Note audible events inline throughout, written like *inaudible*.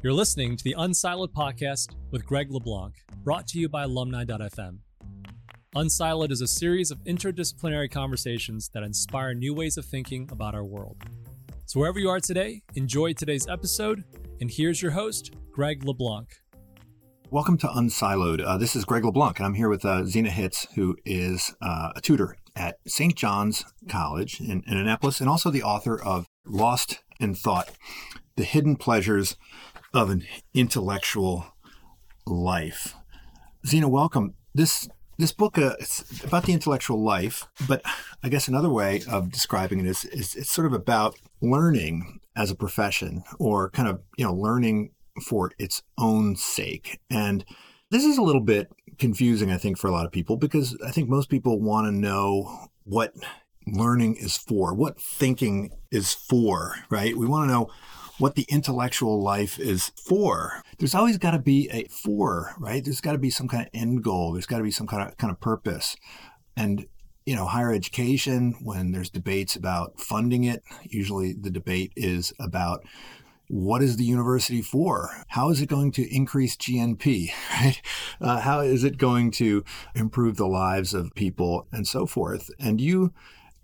You're listening to the Unsiloed podcast with Greg LeBlanc, brought to you by alumni.fm. Unsiloed is a series of interdisciplinary conversations that inspire new ways of thinking about our world. So, wherever you are today, enjoy today's episode. And here's your host, Greg LeBlanc. Welcome to Unsiloed. Uh, this is Greg LeBlanc, and I'm here with uh, Zena Hitz, who is uh, a tutor at St. John's College in, in Annapolis, and also the author of Lost in Thought The Hidden Pleasures of an Intellectual Life. Zena, welcome. This this book uh, it's about the intellectual life, but I guess another way of describing it is, is it's sort of about learning as a profession or kind of you know learning for its own sake. And this is a little bit confusing, I think, for a lot of people because I think most people want to know what learning is for, what thinking is for, right? We want to know what the intellectual life is for. There's always got to be a for, right? There's got to be some kind of end goal. There's got to be some kind of kind of purpose. And you know, higher education, when there's debates about funding it, usually the debate is about what is the university for? How is it going to increase GNP? *laughs* Right? Uh, how is it going to improve the lives of people and so forth? And you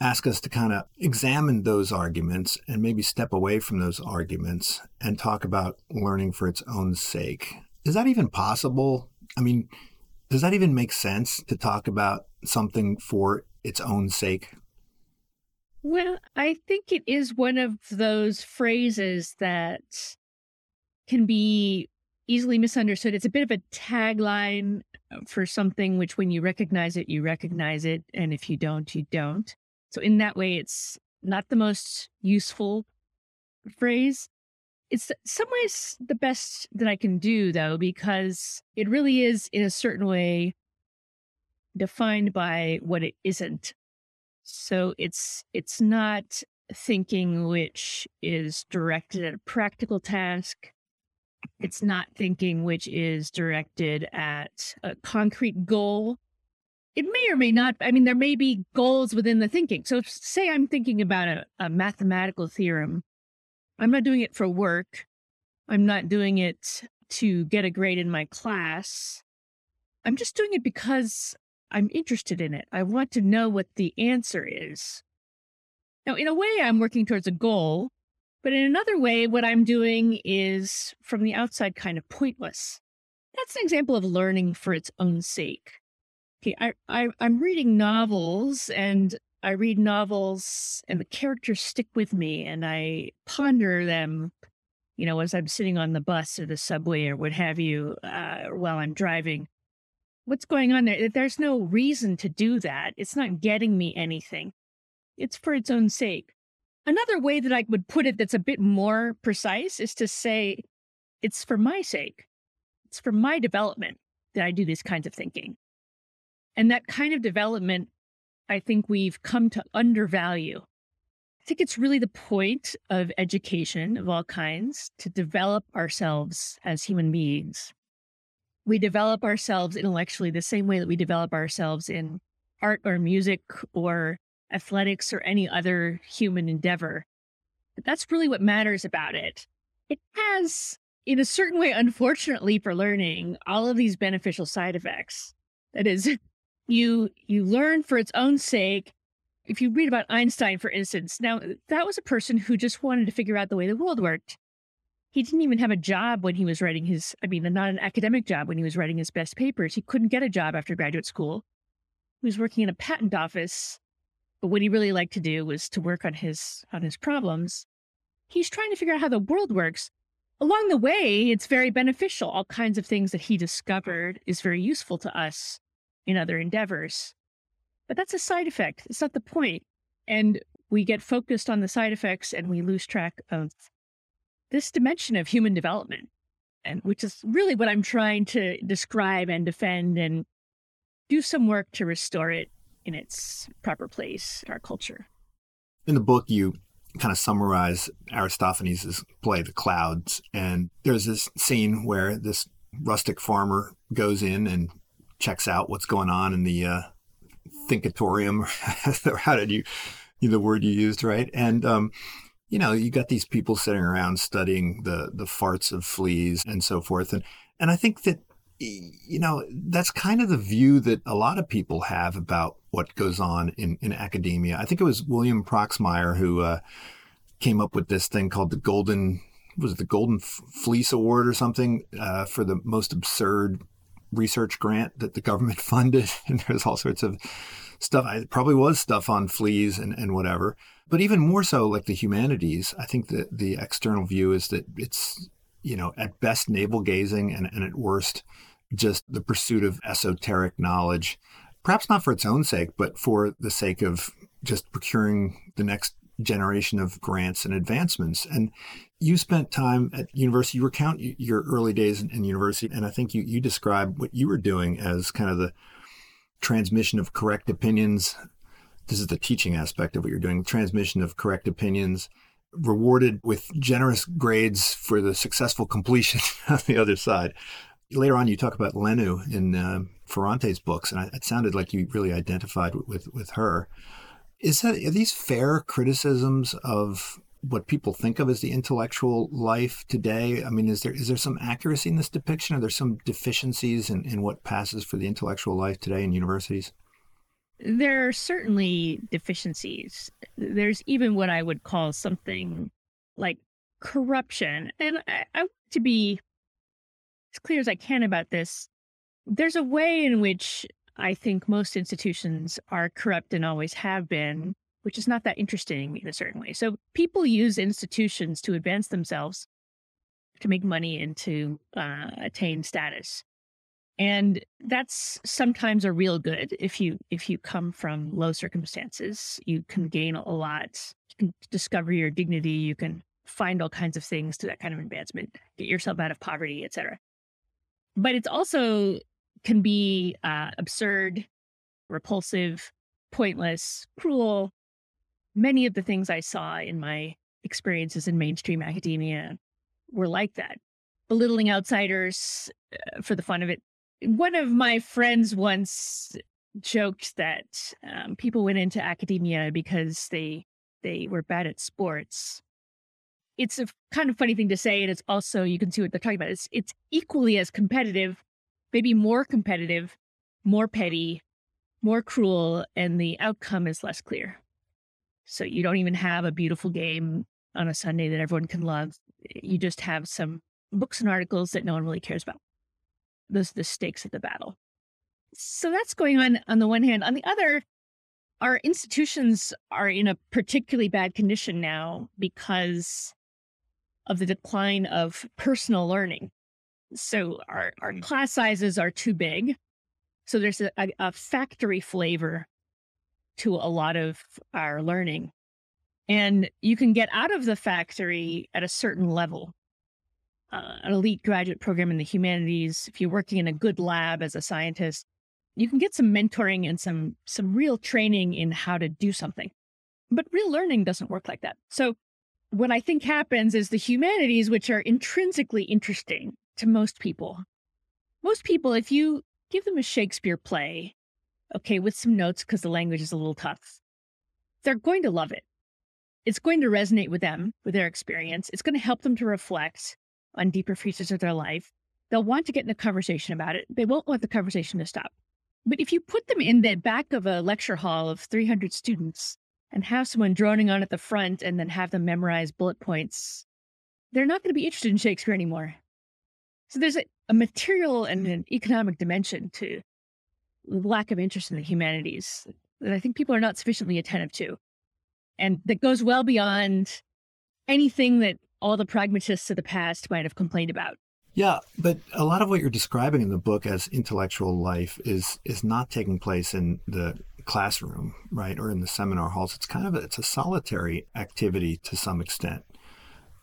ask us to kind of examine those arguments and maybe step away from those arguments and talk about learning for its own sake. Is that even possible? I mean, does that even make sense to talk about something for its own sake? Well, I think it is one of those phrases that can be easily misunderstood. It's a bit of a tagline for something which, when you recognize it, you recognize it. And if you don't, you don't. So, in that way, it's not the most useful phrase. It's some ways the best that I can do, though, because it really is, in a certain way, defined by what it isn't so it's it's not thinking which is directed at a practical task. It's not thinking which is directed at a concrete goal. It may or may not. I mean, there may be goals within the thinking. So, say I'm thinking about a, a mathematical theorem. I'm not doing it for work. I'm not doing it to get a grade in my class. I'm just doing it because I'm interested in it. I want to know what the answer is. Now, in a way, I'm working towards a goal, but in another way, what I'm doing is from the outside kind of pointless. That's an example of learning for its own sake. I, I, I'm reading novels and I read novels and the characters stick with me and I ponder them, you know, as I'm sitting on the bus or the subway or what have you, uh, while I'm driving what's going on there? There's no reason to do that. It's not getting me anything. It's for its own sake. Another way that I would put it that's a bit more precise is to say it's for my sake. It's for my development that I do these kinds of thinking. And that kind of development, I think we've come to undervalue. I think it's really the point of education of all kinds to develop ourselves as human beings we develop ourselves intellectually the same way that we develop ourselves in art or music or athletics or any other human endeavor. But that's really what matters about it. It has, in a certain way, unfortunately for learning, all of these beneficial side effects. That is, *laughs* you you learn for its own sake. If you read about Einstein, for instance, now that was a person who just wanted to figure out the way the world worked. He didn't even have a job when he was writing his i mean not an academic job when he was writing his best papers. He couldn't get a job after graduate school. He was working in a patent office but what he really liked to do was to work on his on his problems. He's trying to figure out how the world works. Along the way it's very beneficial. All kinds of things that he discovered is very useful to us in other endeavors but that's a side effect it's not the point and we get focused on the side effects and we lose track of this dimension of human development, and which is really what I'm trying to describe and defend and do some work to restore it in its proper place in our culture. In the book, you kind of summarize Aristophanes' play, The Clouds, and there's this scene where this rustic farmer goes in and checks out what's going on in the uh, thinkatorium. *laughs* How did you, the word you used, right? And um, you know, you got these people sitting around studying the the farts of fleas and so forth, and and I think that you know that's kind of the view that a lot of people have about what goes on in in academia. I think it was William Proxmire who uh, came up with this thing called the golden was it the golden fleece award or something uh, for the most absurd research grant that the government *laughs* funded and there's all sorts of stuff. It probably was stuff on fleas and, and whatever. But even more so, like the humanities, I think that the external view is that it's, you know, at best navel gazing and, and at worst just the pursuit of esoteric knowledge, perhaps not for its own sake, but for the sake of just procuring the next generation of grants and advancements. And you spent time at university, you recount your early days in, university, and I think you, you describe what you were doing as kind of the transmission of correct opinions. This is the teaching aspect of what you're doing transmission of correct opinions rewarded with generous grades for the successful completion *laughs* on the other side. Later on you talk about lenu in uh, ferrante's books and it sounded like you really identified with with her is that are these fair criticisms of what people think of as the intellectual life today? I mean, is there is there some accuracy in this depiction? Are there some deficiencies in, in what passes for the intellectual life today in universities? there are certainly deficiencies. There's even what I would call something like corruption. And I, I want to be as clear as I can about this. There's a way in which I think most institutions are corrupt and always have been, which is not that interesting in a certain way. So people use institutions to advance themselves, to make money, and to uh, attain status. And that's sometimes a real good if you if you come from low circumstances. You can gain a lot. You can discover your dignity. You can find all kinds of things to that kind of advancement get yourself out of poverty etc but it's also can be uh, absurd repulsive pointless cruel many of the things i saw in my experiences in mainstream academia were like that belittling outsiders uh, for the fun of it one of my friends once joked that um, people went into academia because they they were bad at sports. It's a kind of funny thing to say, and it's also you can see what they're talking about. It's it's equally as competitive, maybe more competitive, more petty, more cruel, and the outcome is less clear. So you don't even have a beautiful game on a Sunday that everyone can love. You just have some books and articles that no one really cares about the, the stakes of the battle. So that's going on on the one hand. On the other, our institutions are in a particularly bad condition now because of the decline of personal learning. So our, our mm. class sizes are too big. So there's a, a factory flavor to a lot of our learning. And you can get out of the factory at a certain level uh, an elite graduate program in the humanities, if you're working in a good lab as a scientist, you can get some mentoring and some some real training in how to do something. But real learning doesn't work like that. So what I think happens is the humanities, which are intrinsically interesting to most people. Most people, if you give them a Shakespeare play, okay, with some notes because the language is a little tough, they're going to love it. It's going to resonate with them, with their experience. It's going to help them to reflect on deeper features of their life. They'll want to get in a conversation about it. They won't want the conversation to stop. But if you put them in the back of a lecture hall of 300 students and have someone droning on at the front and then have them memorize bullet points, they're not going to be interested in Shakespeare anymore. So there's a, a material and an economic dimension to lack of interest in the humanities that I think people are not sufficiently attentive to. And that goes well beyond anything that all the pragmatists of the past might have complained about. Yeah, but a lot of what you're describing in the book as intellectual life is is not taking place in the classroom, right, or in the seminar halls. It's kind of a, it's a solitary activity to some extent.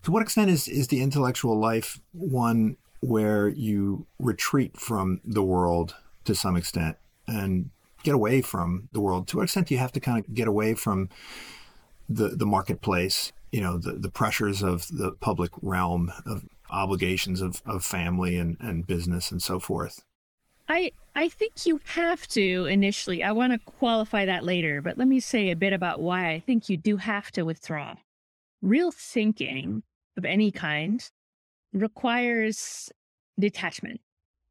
To what extent is is the intellectual life one where you retreat from the world to some extent and get away from the world? To what extent do you have to kind of get away from the the marketplace you know the, the pressures of the public realm of obligations of, of family and, and business and so forth? I i think you have to initially. I want to qualify that later but let me say a bit about why i think you do have to withdraw. Real thinking of any kind requires detachment.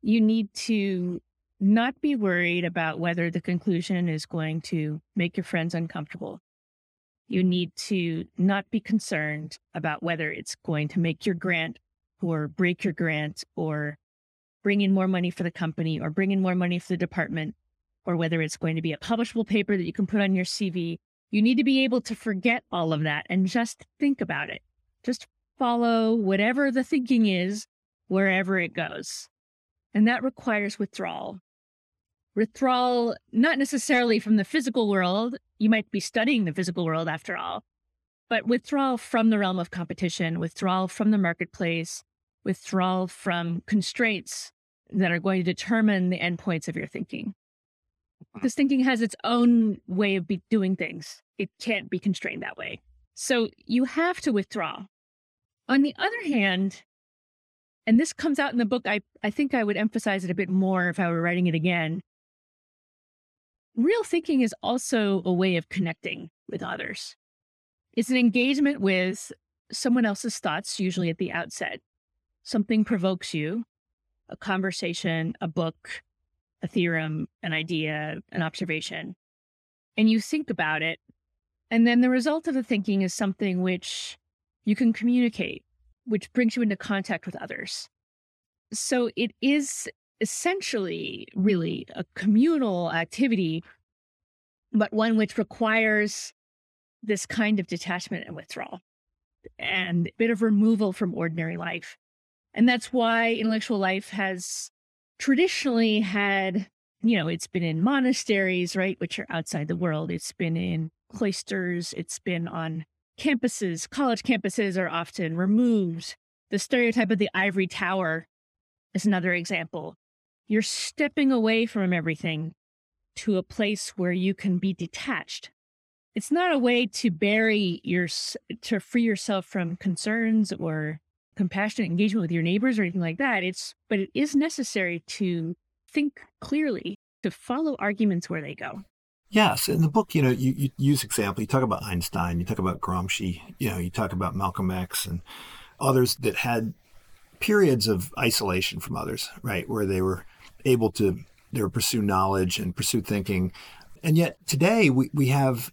You need to not be worried about whether the conclusion is going to make your friends uncomfortable. You need to not be concerned about whether it's going to make your grant or break your grant or bring in more money for the company or bring in more money for the department or whether it's going to be a publishable paper that you can put on your CV. You need to be able to forget all of that and just think about it. Just follow whatever the thinking is wherever it goes. And that requires withdrawal. Withdrawal, not necessarily from the physical world. You might be studying the physical world after all, but withdrawal from the realm of competition, withdrawal from the marketplace, withdrawal from constraints that are going to determine the endpoints of your thinking. Uh-huh. Because thinking has its own way of be doing things. It can't be constrained that way. So you have to withdraw. On the other hand, and this comes out in the book, I, I think I would emphasize it a bit more if I were writing it again. Real thinking is also a way of connecting with others. It's an engagement with someone else's thoughts, usually at the outset. Something provokes you, a conversation, a book, a theorem, an idea, an observation, and you think about it. And then the result of the thinking is something which you can communicate, which brings you into contact with others. So it is essentially really a communal activity, but one which requires this kind of detachment and withdrawal and a bit of removal from ordinary life. And that's why intellectual life has traditionally had, you know, it's been in monasteries, right, which are outside the world. It's been in cloisters, it's been on campuses. College campuses are often removed. The stereotype of the ivory tower is another example. You're stepping away from everything to a place where you can be detached. It's not a way to bury your, to free yourself from concerns or compassionate engagement with your neighbors or anything like that. It's, but it is necessary to think clearly, to follow arguments where they go. Yes, in the book, you know, you, you use example. You talk about Einstein, you talk about Gramsci, you know, you talk about Malcolm X and others that had periods of isolation from others, right, where they were able to they were pursue knowledge and pursue thinking, and yet today we we have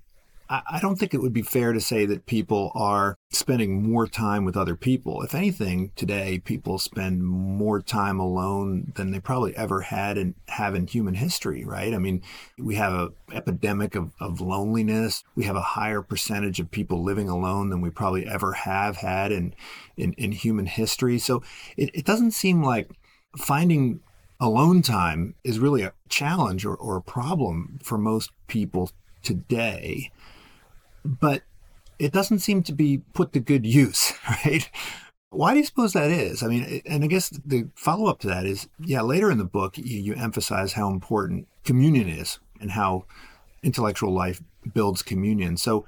I don't think it would be fair to say that people are spending more time with other people. If anything, today people spend more time alone than they probably ever had and have in human history, right? I mean, we have an epidemic of, of loneliness. We have a higher percentage of people living alone than we probably ever have had in, in, in human history. So it, it doesn't seem like finding alone time is really a challenge or, or a problem for most people today but it doesn't seem to be put to good use, *laughs* right? Why do you suppose that is? I mean, and I guess the follow up to that is, yeah, later in the book, you, you emphasize how important communion is and how intellectual life builds communion. So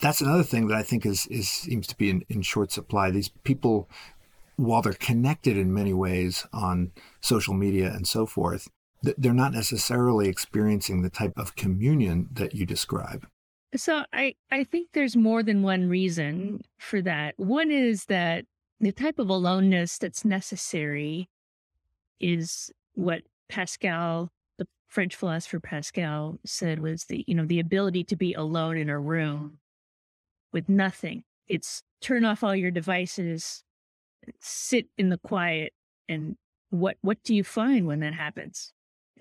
that's another thing that I think is, is seems to be in, in short supply. These people, while they're connected in many ways on social media and so forth, they're not necessarily experiencing the type of communion that you describe. So I, I think there's more than one reason mm. for that. One is that the type of aloneness that's necessary is what Pascal, the French philosopher Pascal, said was the, you know, the ability to be alone in a room with nothing. It's turn off all your devices, sit in the quiet, and what what do you find when that happens?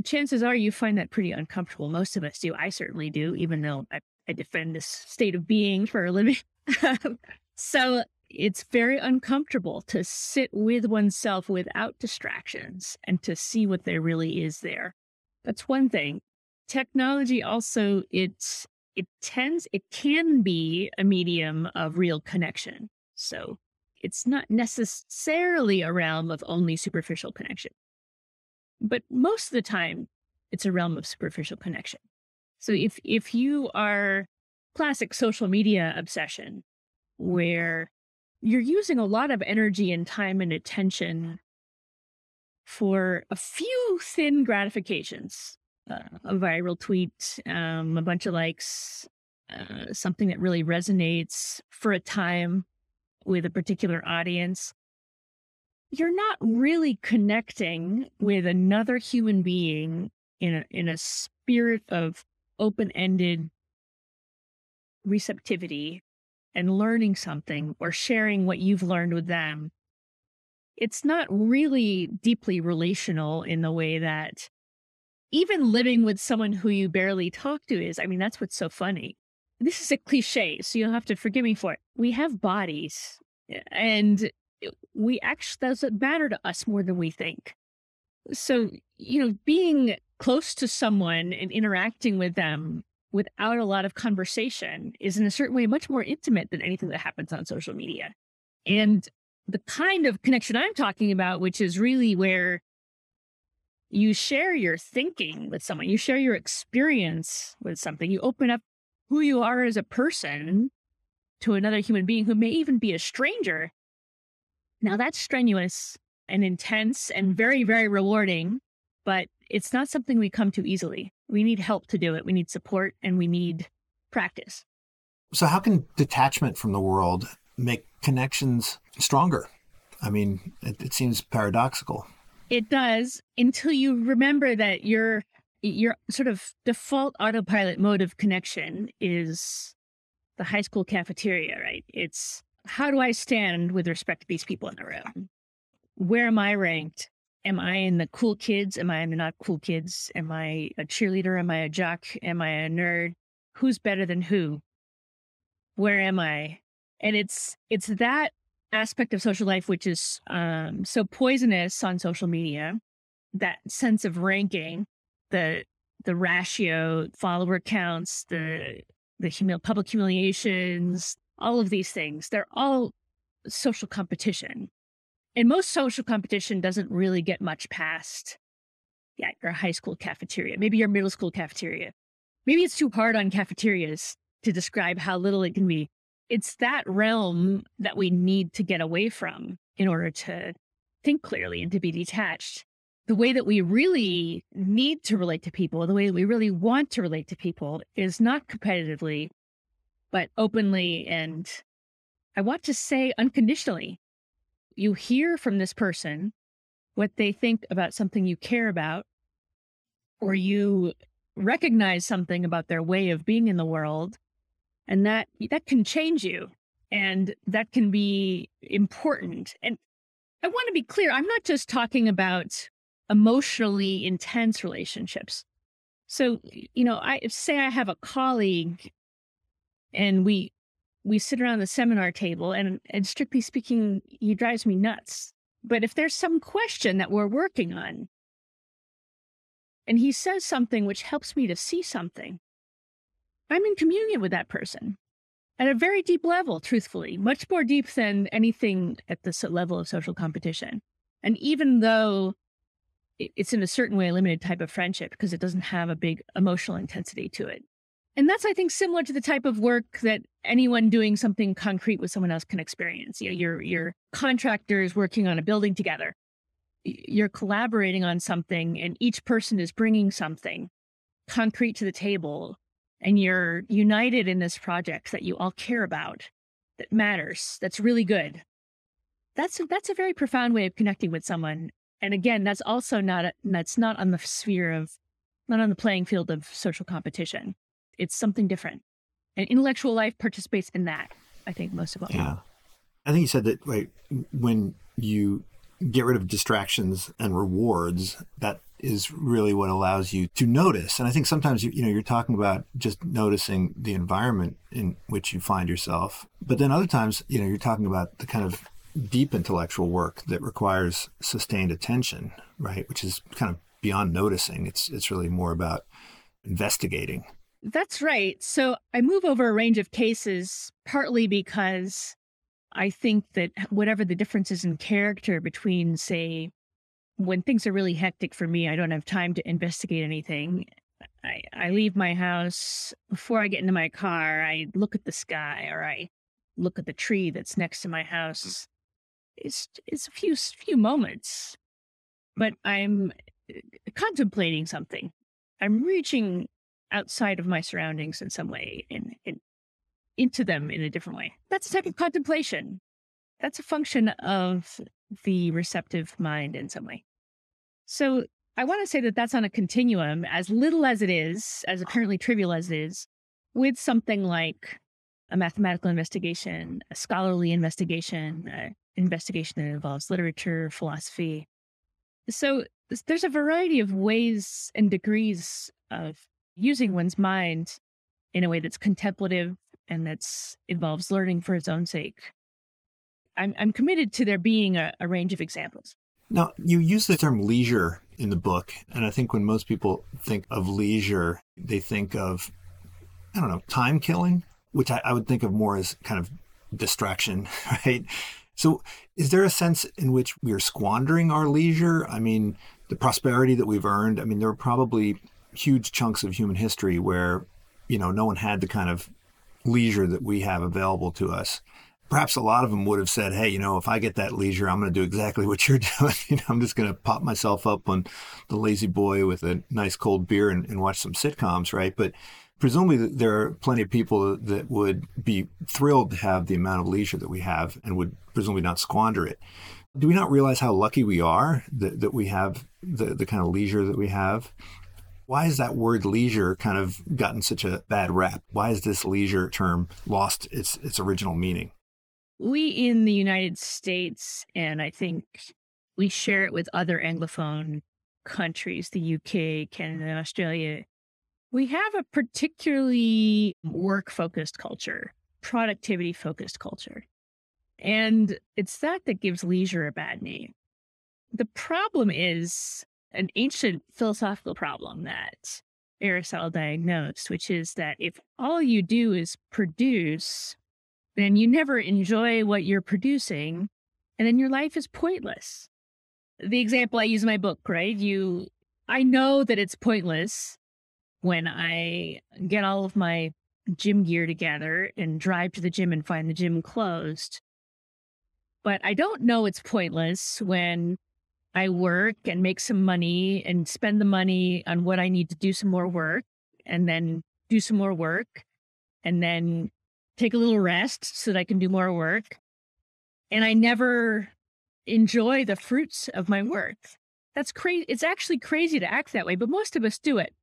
chances are you find that pretty uncomfortable. Most of us do. I certainly do, even though I I defend this state of being for a living. *laughs* so it's very uncomfortable to sit with oneself without distractions and to see what there really is there. That's one thing. Technology also it's it tends it can be a medium of real connection. So it's not necessarily a realm of only superficial connection. But most of the time it's a realm of superficial connection. So if if you are classic social media obsession where you're using a lot of energy and time and attention for a few thin gratifications, uh, a viral tweet, um, a bunch of likes, uh, something that really resonates for a time, with a particular audience, you're not really connecting with another human being in a, in a spirit of open-ended receptivity and learning something or sharing what you've learned with them. It's not really deeply relational in the way that even living with someone who you barely talk to is. I mean, that's what's so funny. This is a cliche, so you'll have to forgive me for it. We have bodies and we actually doesn't matter to us more than we think. So, you know, being close to someone and interacting with them without a lot of conversation is in a certain way much more intimate than anything that happens on social media. And the kind of connection I'm talking about, which is really where you share your thinking with someone, you share your experience with something, you open up who you are as a person to another human being who may even be a stranger. Now that's strenuous and intense and very, very rewarding, but it's not something we come to easily. We need help to do it. We need support and we need practice. So, how can detachment from the world make connections stronger? I mean, it, it seems paradoxical. It does until you remember that your your sort of default autopilot mode of connection is the high school cafeteria, right? It's how do I stand with respect to these people in the room? Where am I ranked? Am I in the cool kids? Am I in the not cool kids? Am I a cheerleader? Am I a jock? Am I a nerd? Who's better than who? Where am I? And it's it's that aspect of social life which is um, so poisonous on social media. That sense of ranking, the the ratio, follower counts, the the humil- public humiliations, all of these things. They're all social competition. And most social competition doesn't really get much past, yeah, your high school cafeteria, maybe your middle school cafeteria. Maybe it's too hard on cafeterias to describe how little it can be. It's that realm that we need to get away from in order to think clearly and to be detached. The way that we really need to relate to people, the way that we really want to relate to people is not competitively, but openly and I want to say unconditionally you hear from this person what they think about something you care about, or you recognize something about their way of being in the world, and that that can change you, and that can be important. And I want to be clear: I'm not just talking about emotionally intense relationships. So, you know, I say I have a colleague and we we sit around the seminar table and, and strictly speaking, he drives me nuts. But if there's some question that we're working on and he says something which helps me to see something, I'm in communion with that person at a very deep level, truthfully, much more deep than anything at the level of social competition. And even though it's in a certain way a limited type of friendship because it doesn't have a big emotional intensity to it, and that's, I think, similar to the type of work that anyone doing something concrete with someone else can experience. You know, your your contractors working on a building together. You're collaborating on something, and each person is bringing something concrete to the table, and you're united in this project that you all care about, that matters, that's really good. That's a, that's a very profound way of connecting with someone. And again, that's also not a, that's not on the sphere of, not on the playing field of social competition it's something different. And intellectual life participates in that, I think, most of all. Yeah. I think you said that right when you get rid of distractions and rewards, that is really what allows you to notice. And I think sometimes you, you know you're talking about just noticing the environment in which you find yourself, but then other times you know you're talking about the kind of deep intellectual work that requires sustained attention, right? Which is kind of beyond noticing. It's it's really more about investigating that's right. So I move over a range of cases partly because I think that whatever the differences in character between, say, when things are really hectic for me, I don't have time to investigate anything. I, I leave my house before I get into my car. I look at the sky or I look at the tree that's next to my house. It's it's a few few moments, but I'm uh, contemplating something. I'm reaching outside of my surroundings in some way and, into them in a different way. That's a type of contemplation. that's a function of the receptive mind in some way. So I want to say that that's on a continuum, as little as it is, as apparently trivial as it is, with something like a mathematical investigation, a scholarly investigation, an investigation that involves literature, philosophy. So there's a variety of ways and degrees of using one's mind in a way that's contemplative and that's involves learning for its own sake. I'm, I'm committed to there being a, a range of examples. Now, you use the term leisure in the book, and I think when most people think of leisure, they think of, I don't know, time killing, which I, I would think of more as kind of distraction, *laughs* right? So, is there a sense in which we are squandering our leisure? I mean, the prosperity that we've earned. I mean, there are probably huge chunks of human history where, you know, no one had the kind of leisure that we have available to us. Perhaps a lot of them would have said, "Hey, you know, if I get that leisure, I'm going to do exactly *laughs* what you're doing. you know, I'm just going to pop myself up on the lazy boy with a nice cold beer and, and watch some sitcoms, right?" But presumably, there are plenty of people that would be thrilled to have the amount of leisure that we have and would presumably not squander it. Do we not realize how lucky we are that, that we have the, the kind of leisure that we have? Why has that word leisure kind of gotten such a bad rap? Why has this leisure term lost its its original meaning? We in the United States, and I think we share it with other Anglophone countries, the UK, Canada, Australia, we have a particularly work focused culture, productivity focused culture. And it's that that gives leisure a bad name. The problem is an ancient philosophical problem that Aristotle diagnosed, which is that if all you do is produce, then you never enjoy what you're producing, and then your life is pointless. The example I use in my book, right? You, I know that it's pointless when I get all of my gym gear together and drive to the gym and find the gym closed. But I don't know it's pointless when I work and make some money and spend the money on what I need to do some more work and then do some more work and then take a little rest so that I can do more work. And I never enjoy the fruits of my work. That's crazy. It's actually crazy to act that way, but most of us do it.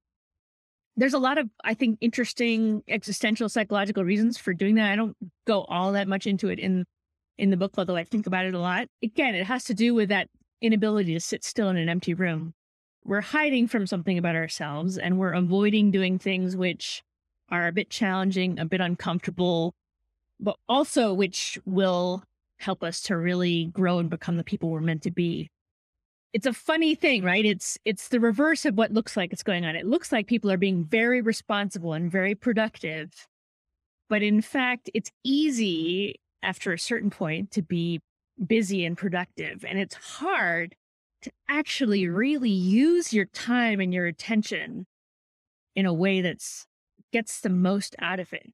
There's a lot of, I think, interesting existential psychological reasons for doing that. I don't go all that much into it in in the book, although I think about it a lot. Again, it has to do with that inability to sit still in an empty room. We're hiding from something about ourselves and we're avoiding doing things which are a bit challenging, a bit uncomfortable, but also which will help us to really grow and become the people we're meant to be. It's a funny thing, right? It's it's the reverse of what looks like it's going on. It looks like people are being very responsible and very productive. But in fact, it's easy after a certain point to be busy and productive. And it's hard to actually mm-hmm. really use your time and your attention in a way that's gets the most out of it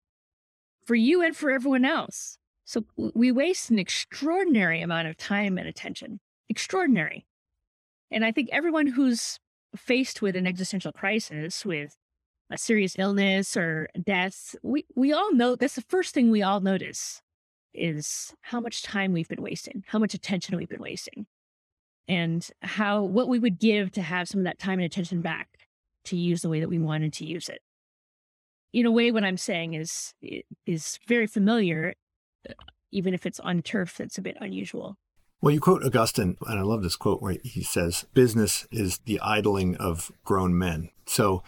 for you and for everyone else. So we waste an extraordinary amount of time and attention. Extraordinary. And I think everyone who's faced with an existential crisis, with a serious illness or death, we, we all know that's the first thing we all notice is how much time we've been wasting, how much attention we've been wasting, and how what we would give to have some of that time and attention back to use the way that we wanted to use it. In a way, what I'm saying is is very familiar, uh, even if it's on turf that's a bit unusual. Well, you quote Augustine, and I love this quote where he says, Business is the idling of grown men. So,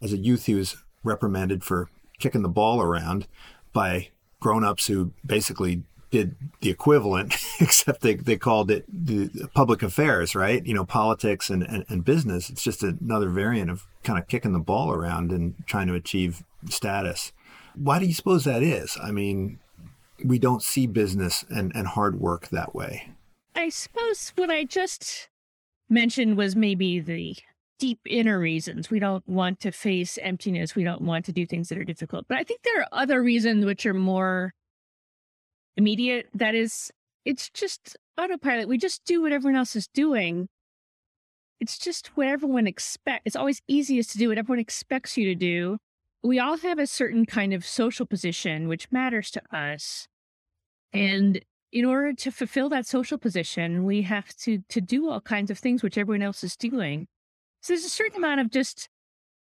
as a youth, he was reprimanded for kicking the ball around by grown-ups who basically did the equivalent, *laughs* except they, they called it the public affairs, right? You know, politics and, and, and, business. It's just another variant of kind of kicking the ball around and trying to achieve status. Why do you suppose that is? I mean, we don't see business and, and hard work that way. I suppose what I just mentioned was maybe the deep inner reasons. We don't want to face emptiness. We don't want to do things that are difficult. But I think there are other reasons which are more immediate. That is, it's just autopilot. We just do what everyone else is doing. It's just what everyone expects. It's always easiest to do what everyone expects you to do. We all have a certain kind of social position which matters to us. And in order to fulfill that social position, we have to to do all kinds of things which everyone else is doing. So there's a certain amount of just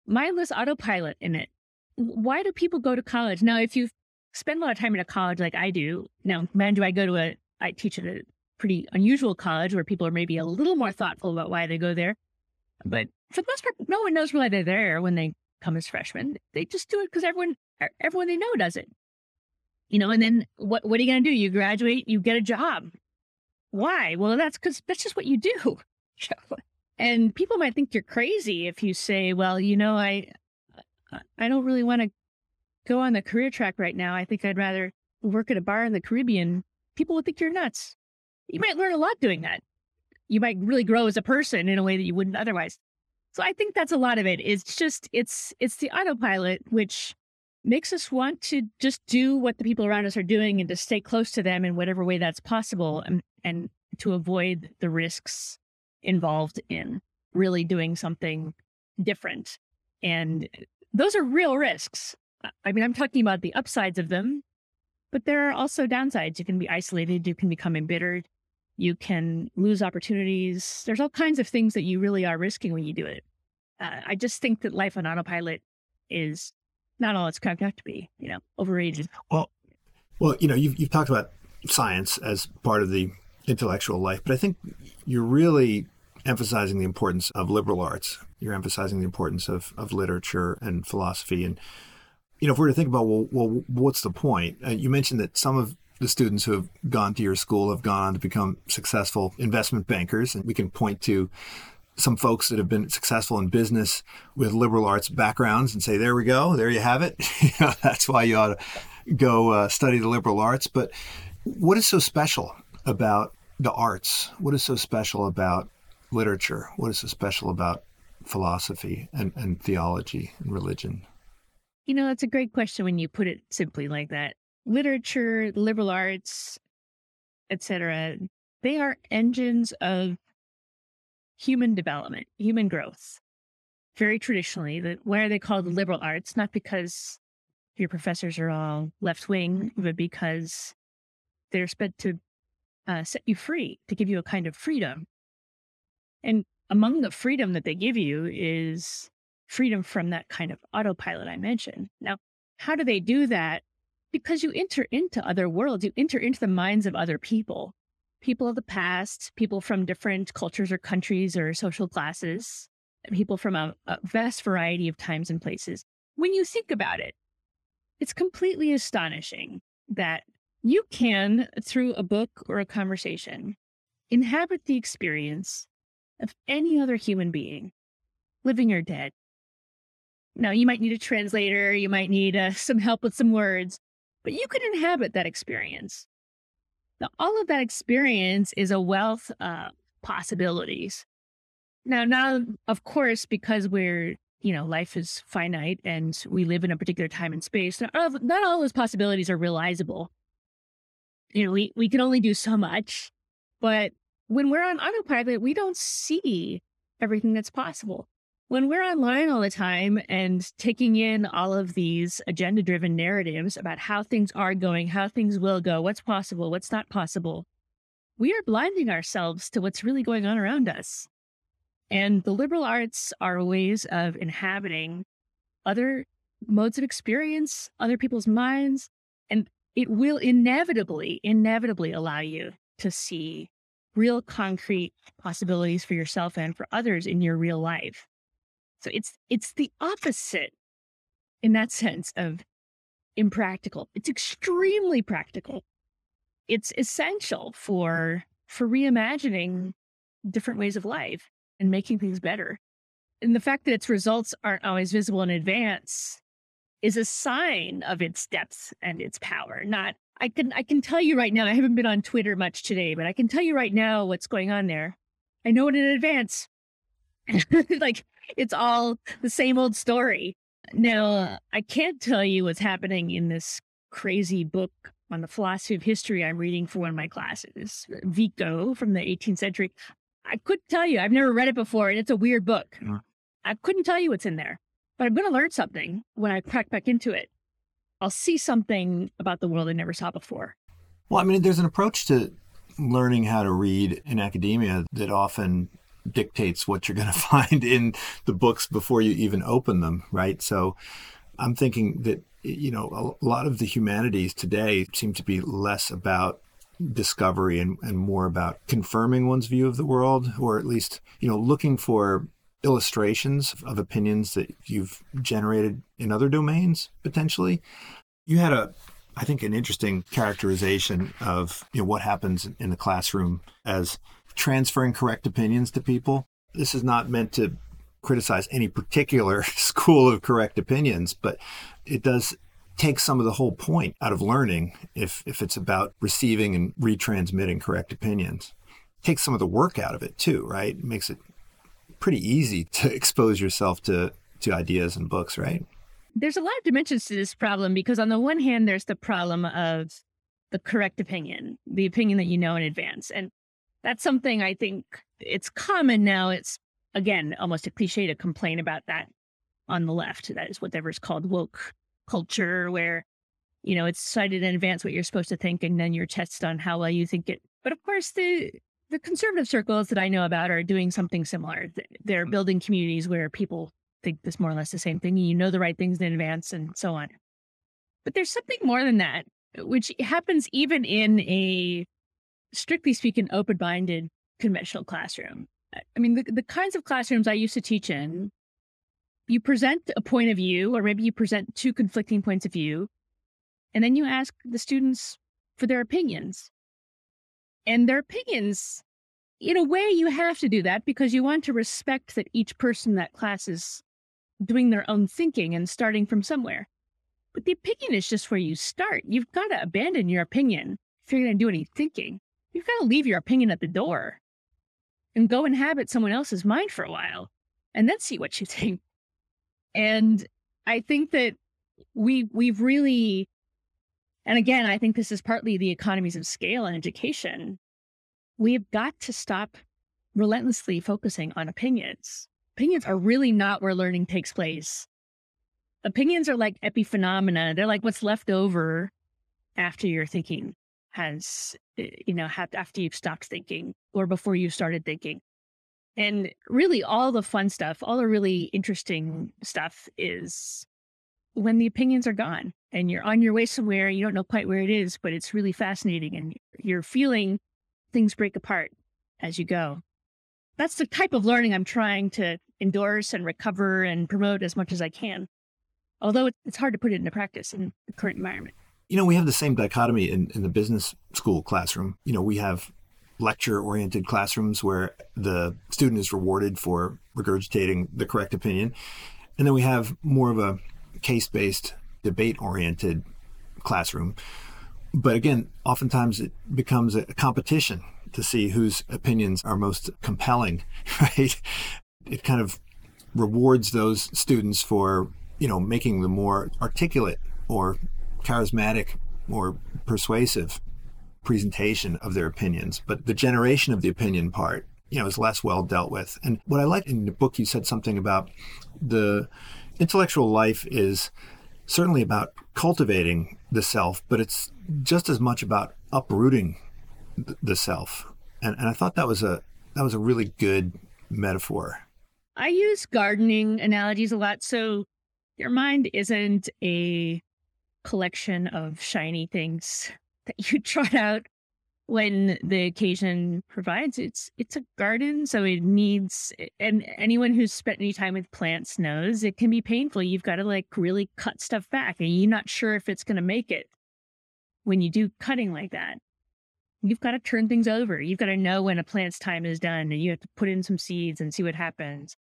mindless autopilot in it. Why do people go to college? Now, if you spend a lot of time in a college like I do, now, man, do I go to a, I teach at a pretty unusual college where people are maybe a little more thoughtful about why they go there. But for the most part, no one knows why they're there when they come as freshmen. They just do it because everyone, everyone they know does it. You know, and then what, what are you going to do? You graduate, you get a job. Why? Well, that's because that's just what you do. *laughs* And people might think you're crazy if you say, well, you know, I, I don't really want to go on the career track right now. I think I'd rather work at a bar in the Caribbean. People would think you're nuts. You might learn a lot doing that. You might really grow as a person in a way that you wouldn't otherwise. So I think that's a lot of it. It's just it's it's the autopilot which makes us want to just do what the people around us are doing and to stay close to them in whatever way that's possible and and to avoid the risks involved in really doing something different. And those are real risks. I mean, I'm talking about the upsides of them, but there are also downsides. You can be isolated, you can become embittered, you can lose opportunities. There's all kinds of things that you really are risking when you do it. Uh, I just think that life on autopilot is not all it's cracked up to be, you know, overrated. Well, well, you know, you've, you've talked about science as part of the intellectual life, but I think you're really emphasizing the importance of liberal arts. You're emphasizing the importance of, of literature and philosophy. And, you know, if we were to think about, well, well what's the point? Uh, you mentioned that some of the students who have gone to your school have gone on to become successful investment bankers. And we can point to some folks that have been successful in business with liberal arts backgrounds and say, there we go, there you have it. *laughs* you know, that's why you ought to go uh, study the liberal arts. But what is so special about the arts? What is so special about literature? What is so special about philosophy and, and theology and religion? You know, that's a great question when you put it simply like that. Literature, liberal arts, etc. They are engines of human development, human growth. Very traditionally, the, why are they called the liberal arts? Not because your professors are all left wing, but because they're meant to uh, set you free, to give you a kind of freedom. And among the freedom that they give you is freedom from that kind of autopilot I mentioned. Now, how do they do that? Because you enter into other worlds, you enter into the minds of other people, people of the past, people from different cultures or countries or social classes, people from a, a vast variety of times and places. When you think about it, it's completely astonishing that you can, through a book or a conversation, inhabit the experience of any other human being, living or dead. Now, you might need a translator, you might need uh, some help with some words, but you can inhabit that experience. Now, all of that experience is a wealth of possibilities. Now, now, of course, because we're, you know, life is finite and we live in a particular time and space, not all, not all those possibilities are realizable. You know, we, we can only do so much, but when we're on autopilot, we don't see everything that's possible. When we're online all the time and taking in all of these agenda driven narratives about how things are going, how things will go, what's possible, what's not possible, we are blinding ourselves to what's really going on around us. And the liberal arts are ways of inhabiting other modes of experience, other people's minds, and it will inevitably, inevitably allow you to see real concrete possibilities for yourself and for others in your real life. So it's it's the opposite in that sense of impractical. It's extremely practical. It's essential for for reimagining different ways of life and making things better. And the fact that its results aren't always visible in advance is a sign of its depth and its power, not I can I can tell you right now. I haven't been on Twitter much today, but I can tell you right now what's going on there. I know it in advance. *laughs* like it's all the same old story. Now, I can't tell you what's happening in this crazy book on the philosophy of history I'm reading for one of my classes, Vico from the 18th century. I couldn't tell you. I've never read it before, and it's a weird book. Mm. I couldn't tell you what's in there, but I'm going to learn something when I crack back into it. I'll see something about the world I never saw before. Well, I mean, there's an approach to learning how to read in academia that often dictates what you're going *laughs* to find in the books before you even open them, right? So I'm thinking that, you know, a lot of the humanities today seem to be less about discovery and, and more about confirming one's view of the world, or at least, you know, looking for illustrations of opinions that you've generated in other domains potentially. You had a I think an interesting characterization of you know what happens in the classroom as transferring correct opinions to people. This is not meant to criticize any particular *laughs* school of correct opinions, but it does take some of the whole point out of learning if if it's about receiving and retransmitting correct opinions. Takes some of the work out of it too, right? Makes it pretty easy to *laughs* expose yourself to to ideas and books, right? There's a lot of dimensions to this problem because on the one hand there's the problem of the correct opinion, the opinion that you know in advance. And that's something I think it's common now. It's again almost a cliche to complain about that on the left. That is whatever's called woke culture, where you know it's decided in advance what you're supposed to think, and then you're tested on how well you think it. But of course, the the conservative circles that I know about are doing something similar. They're mm. building communities where people think this more or less the same thing. And you know the right things in advance, and so on. But there's something more than that, which happens even in a strictly speaking, open minded conventional classroom. I mean, the, the kinds of classrooms I used to teach in, you present a point of view, or maybe you present two conflicting points of view, and then you ask the students for their opinions. And their opinions, in a way, you have to do that because you want to respect that each person in that class is doing their own thinking and starting from somewhere. But the opinion is just where you start. You've got to abandon your opinion if you're going to do any thinking you've got to leave your opinion at the door and go inhabit someone else's mind for a while and then see what you *laughs* think. And I think that we we've really and again, I think this is partly the economies of scale and education. We've got to stop relentlessly focusing on opinions. Opinions are really not where learning takes place. Opinions are like epiphenomena. They're like what's left over after your thinking has, eh, you know, after you've stopped thinking or before you started thinking. And really, all the fun stuff, all the really interesting stuff is when the opinions are gone and you're on your way somewhere, you don't know quite where it is, but it's really fascinating and you're feeling things break apart as you go. That's the type of learning I'm trying to endorse and recover and promote as much as I can. Although it's hard to put it into practice in the current environment. You know, we have the same dichotomy in, in the business school classroom. You know, we have lecture oriented classrooms where the student is rewarded for regurgitating the correct opinion. And then we have more of a case based, debate oriented classroom. But again, oftentimes it becomes a competition to see whose opinions are most compelling, *laughs* right? It kind of rewards those students for, you know, making the more articulate or charismatic or persuasive presentation of their opinions, but the generation of the opinion part, you know, is less well dealt with. And what I like in the book, you said something about the intellectual life is certainly about cultivating the self, but it's just as much about uprooting the self. And, and I thought that was a that was a really good metaphor. I use gardening analogies a lot. So your mind isn't a collection of shiny things that you *laughs* trot out when the occasion provides it's it's a garden so it needs and anyone who's spent any time with plants knows it can be painful. You've got to like really cut stuff back and you're not sure if it's going to make it when you do cutting like that. You've got to turn things over. You've got to know when a plant's time is done and you have to put in some seeds and see what happens.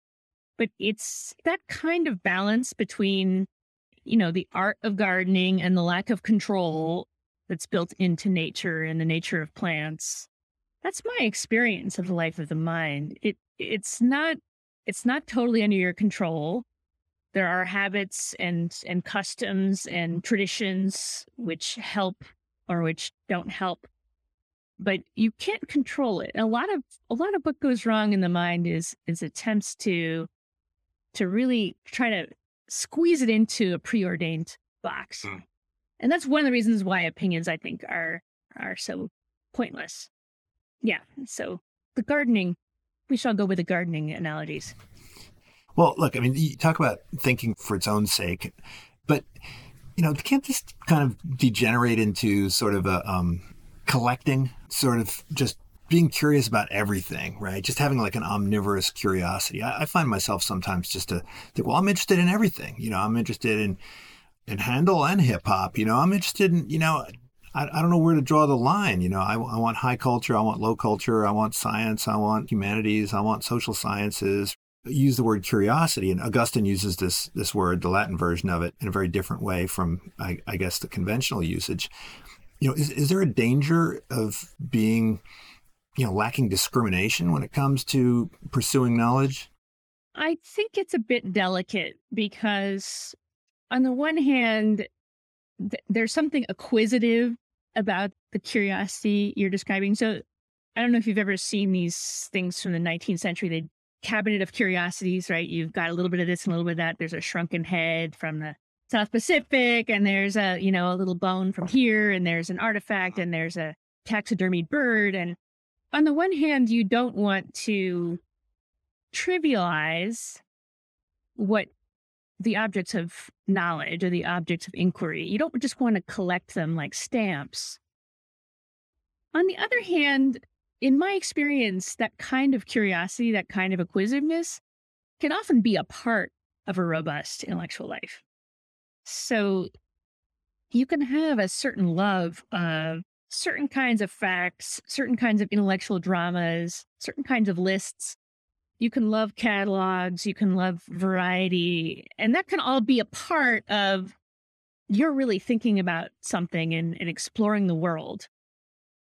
But it's that kind of balance between you know, the art of gardening and the lack of control that's built into nature and the nature of plants. That's my experience of the life of the mind. It it's not it's not totally under your control. There are habits and and customs and traditions which help or which don't help. But you can't control it. A lot of a lot of what goes wrong in the mind is is attempts to to really try to squeeze it into a preordained box. Mm. And that's one of the reasons why opinions, I think, are are so pointless. Yeah. So the gardening, we shall go with the gardening analogies. Well, look, I mean, you talk about thinking for its own sake, but you know, can't this kind of degenerate into sort of a um, collecting, sort of just being curious about everything, right? Just having like an omnivorous curiosity. I, I, find myself sometimes just to think, well, I'm interested in everything. You know, I'm interested in in Handel and hip hop. You know, I'm interested in, you know, I, I don't know where to draw the line. You know, I, I want high culture, I want low culture, I want science, I want humanities, I want social sciences. Use the word curiosity, and Augustine uses this this word, the Latin version of it, in a very different way from, I, I guess, the conventional usage. You know, is, is there a danger of being, you know, lacking discrimination when it comes to pursuing knowledge? I think it's a bit delicate because, on the one hand, th- there's something acquisitive about the curiosity you're describing. So I don't know if you've ever seen these things from the 19th century. The cabinet of curiosities, right? You've got a little bit of this and a little bit of that. There's a shrunken head from the South Pacific, and there's a, you know, a little bone from here, and there's an artifact, and there's a taxidermied bird. And on the one hand, you don't want to trivialize what the objects of knowledge or the objects of inquiry. You don't just want to collect them like stamps. On the other hand, in my experience, that kind of curiosity, that kind of acquisitiveness can often be a part of a robust intellectual life. So you can have a certain love of certain kinds of facts, certain kinds of intellectual dramas, certain kinds of lists you can love catalogs, you can love variety, and that can all be a part of you're really thinking about something and, and exploring the world.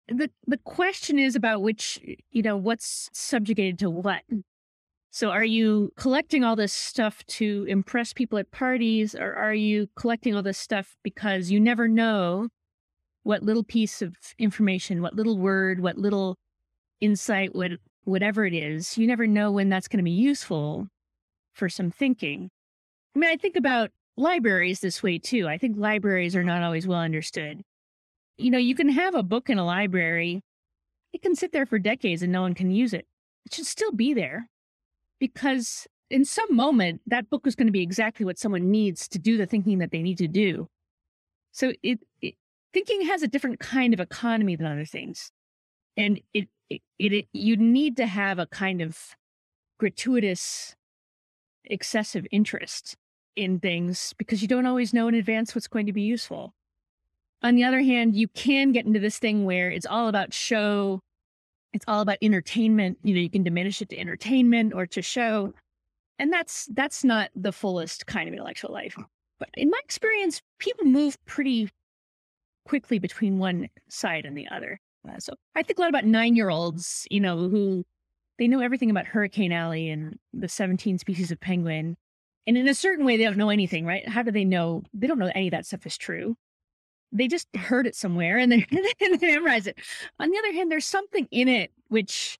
The the question is about which, you know, what's subjugated to what. So are you collecting all this stuff to impress people at parties, or are you collecting all this stuff because you never know what little piece of information, what little word, what little insight, what whatever it is, you never know when that's going to be useful for some thinking. I mean, I think about libraries this way too. I think libraries are not always well understood. You know, you can have a book in a library, it can sit there for decades and no one can use it. It should still be there because in some moment, that book is going to be exactly what someone needs to do the thinking that they need to do. So it, it thinking has a different kind of economy than other things. And it it, it you need to have a kind of gratuitous excessive interest in things because you don't always know in advance what's going to be useful. On the other hand, you can get into this thing where it's all about show, it's all about entertainment. You know, you can diminish it to entertainment or to show. And that's that's not the fullest kind of intellectual life. But in my experience, people move pretty quickly between one side and the other. So I think a lot about nine year olds, you know, who they know everything about Hurricane Alley and the 17 species of penguin. And in a certain way, they don't know anything, right? How do they know? They don't know any of that stuff is true. They just heard it somewhere and *laughs* they, and they memorize it. On the other hand, there's something in it which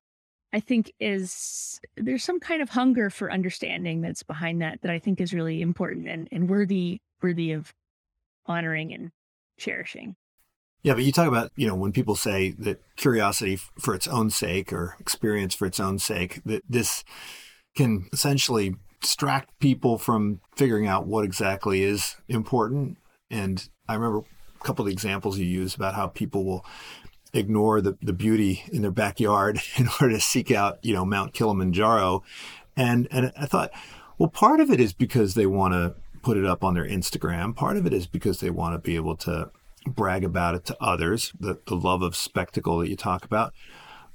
I think is there's some kind of hunger for understanding that's behind that that I think is really important and, and worthy worthy of honoring and cherishing. Yeah, but you talk about, you know, when people say that curiosity for its own sake or experience for its own sake, that this can essentially distract people from figuring out what exactly is important. And I remember a couple of examples you use about how people will ignore the, the beauty in their backyard *laughs* in order to seek out, you know, Mount Kilimanjaro. And and I thought, well, part of it is because they want to put it up on their Instagram. Part of it is because they want to be able to brag about it to others, the, the love of spectacle that you talk about.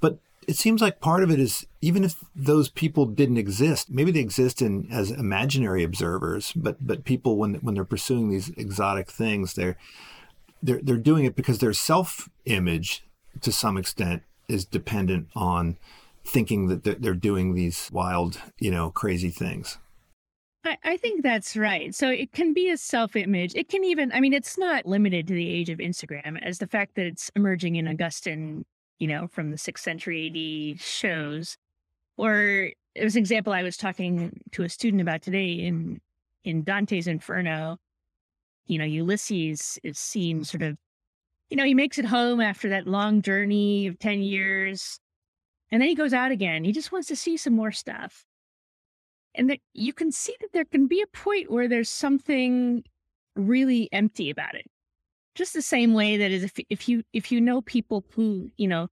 But it seems like part of it is even if those people didn't exist, maybe they exist in as imaginary observers, but but people when when they're pursuing these exotic things, they're they're they're doing it because their self image to some extent is dependent on thinking that they're doing these wild, you know, crazy things. I, I think that's right. So it can be a self image. It can even, I mean, it's not limited to the age of Instagram, as the fact that it's emerging in Augustine, you know, from the sixth century AD shows. Or it was an example I was talking to a student about today in in Dante's Inferno. You know, Ulysses is seen sort of you know, he makes it home after that long journey of 10 years. And then he goes out again. He just wants to see some more stuff. And that you can see that there can be a point where there's something really empty about it. Just the same way that is if if you if you know people who, you know,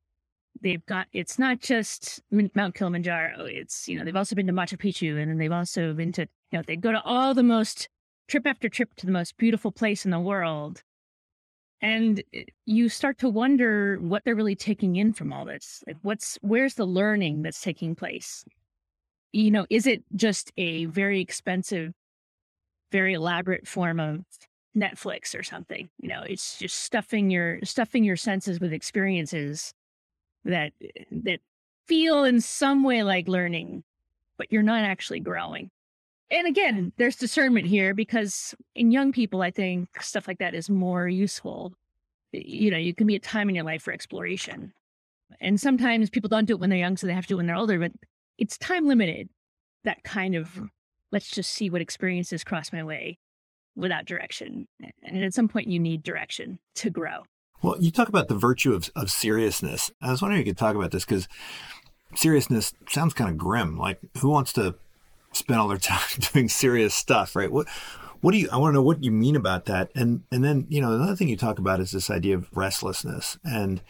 they've got it's not just Mount Kilimanjaro, it's you know, they've also been to Machu Picchu and then they've also been to you know, they go to all the most trip after trip to the most beautiful place in the world. And eh, you start to wonder what they're really taking in from all this. Like what's where's the learning that's taking place you know is it just a very expensive very elaborate form of netflix or something you know it's just stuffing your stuffing your senses with experiences that that feel in some way like learning but you're not actually growing and again, there's discernment here because in young people, I think stuff like that is more useful. You know, you can be a time in your life for exploration. And sometimes people don't do it when they're young, so they have to do it when they're older, but it's time limited. That kind of mm-hmm. let's just see what experiences cross my way without direction. And at some point, you need direction to grow. Well, you talk about the virtue of, of seriousness. I was wondering if you could talk about this because seriousness sounds kind of grim. Like, who wants to spend all their *laughs* time doing serious stuff, right? What what do you I want to know what you mean about that. And and then, you know, another thing you talk about is this idea of restlessness. And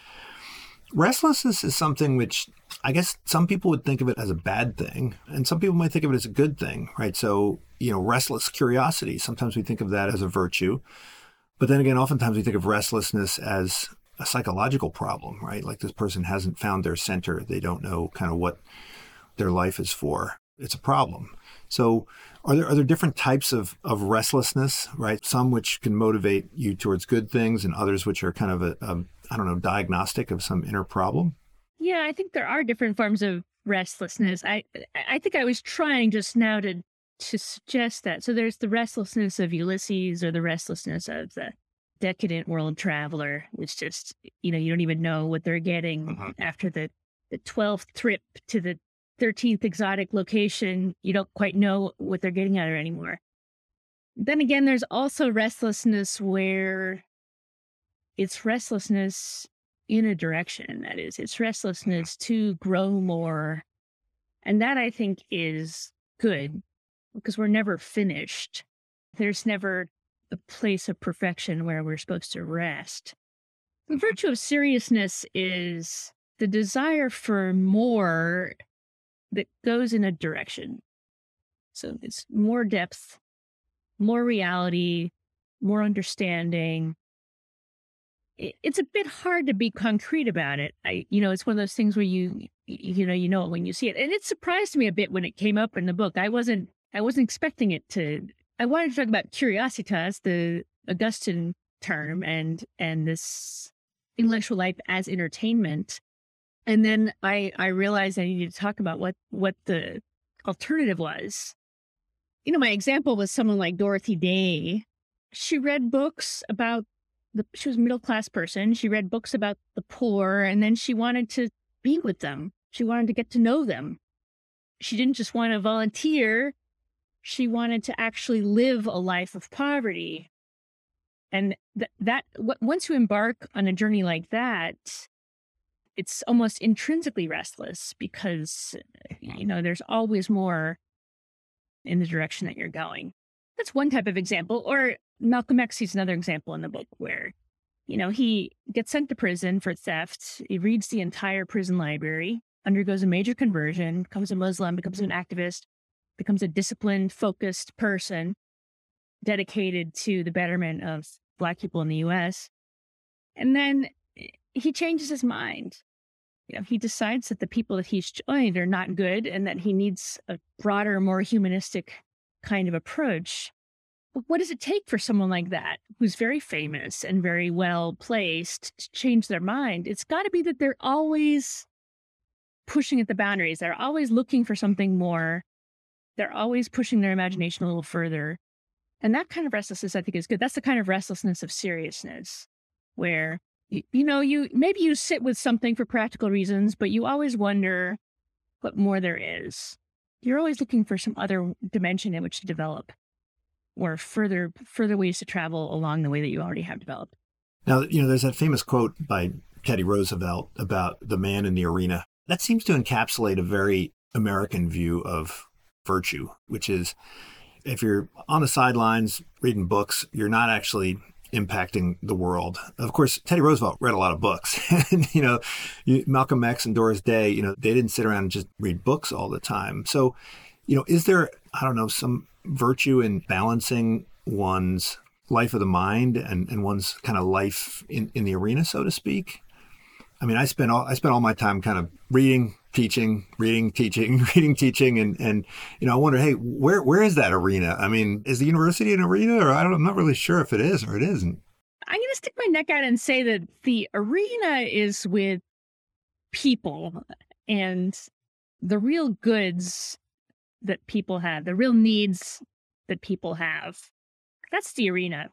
restlessness is something which I guess some people would think of it as a bad thing, and some people might think of it as a good thing, right? So, you know, restless curiosity, sometimes we think of that as a virtue. But then again, oftentimes we think of restlessness as a psychological problem, right? Like this person hasn't found their center. They don't know kind of what their life is for it's a problem. So are there are there different types of, of restlessness, right? Some which can motivate you towards good things and others which are kind of a, a I don't know, diagnostic of some inner problem? Yeah, I think there are different forms of restlessness. I I think I was trying just now to to suggest that. So there's the restlessness of Ulysses or the restlessness of the decadent world traveler, which just you know, you don't even know what they're getting mm-hmm. after the the 12th trip to the 13th exotic location, you don't quite know what they're getting at anymore. Then again, there's also restlessness where it's restlessness in a direction. That is, it's restlessness to grow more. And that I think is good because we're never finished. There's never a place of perfection where we're supposed to rest. The mm-hmm. virtue of seriousness is the desire for more that goes in a direction. So it's more depth, more reality, more understanding. It's a bit hard to be concrete about it. I, you know, it's one of those things where you, you know, you know it when you see it, and it surprised me a bit when it came up in the book. I wasn't, I wasn't expecting it to. I wanted to talk about curiositas, the Augustine term, and and this intellectual life as entertainment and then I I realized I needed to talk about what what the alternative was. You know, my example was someone like Dorothy Day. She read books about the she was a middle class person. She read books about the poor and then she wanted to be with them. She wanted to get to know them. She didn't just want to volunteer. She wanted to actually live a life of poverty. And th- that once you embark on a journey like that, it's almost intrinsically restless because you know there's always more in the direction that you're going that's one type of example or malcolm x is another example in the book where you know he gets sent to prison for theft he reads the entire prison library undergoes a major conversion becomes a muslim becomes an mm-hmm. activist becomes a disciplined focused person dedicated to the betterment of black people in the us and then eh, he changes his mind. You know, he decides that the people that he's joined are not good and that he needs a broader, more humanistic kind of approach. What does it take for someone like that, who's very famous and very well placed, to change their mind? It's got to be that they're always pushing at the boundaries. They're always looking for something more. They're always pushing their imagination a little further. And that kind of restlessness, I think, is good. That's the kind of restlessness of seriousness, where you know, you maybe you sit with something for practical reasons, but you always wonder what more there is. You're always looking for some other dimension in which to develop or further further ways to travel along the way that you already have developed. Now, you know, there's that famous quote by Teddy Roosevelt about the man in the arena. That seems to encapsulate a very American view of virtue, which is if you're on the sidelines reading books, you're not actually impacting the world. Of course, Teddy Roosevelt read a lot of books. *laughs* and, you know, Malcolm X and Doris Day, you know, they didn't sit around and just read books all the time. So, you know, is there, I don't know, some virtue in balancing one's life of the mind and, and one's kind of life in, in the arena, so to speak? I mean, I spent all I spent all my time kind of reading, teaching, reading, teaching, *laughs* reading, teaching, and and you know, I wonder, hey, where where is that arena? I mean, is the university an arena, or I don't, I'm not really sure if it is or it isn't. I'm going to stick my neck out and say that the arena is with people and the real goods that people have, the real needs that people have. That's the arena.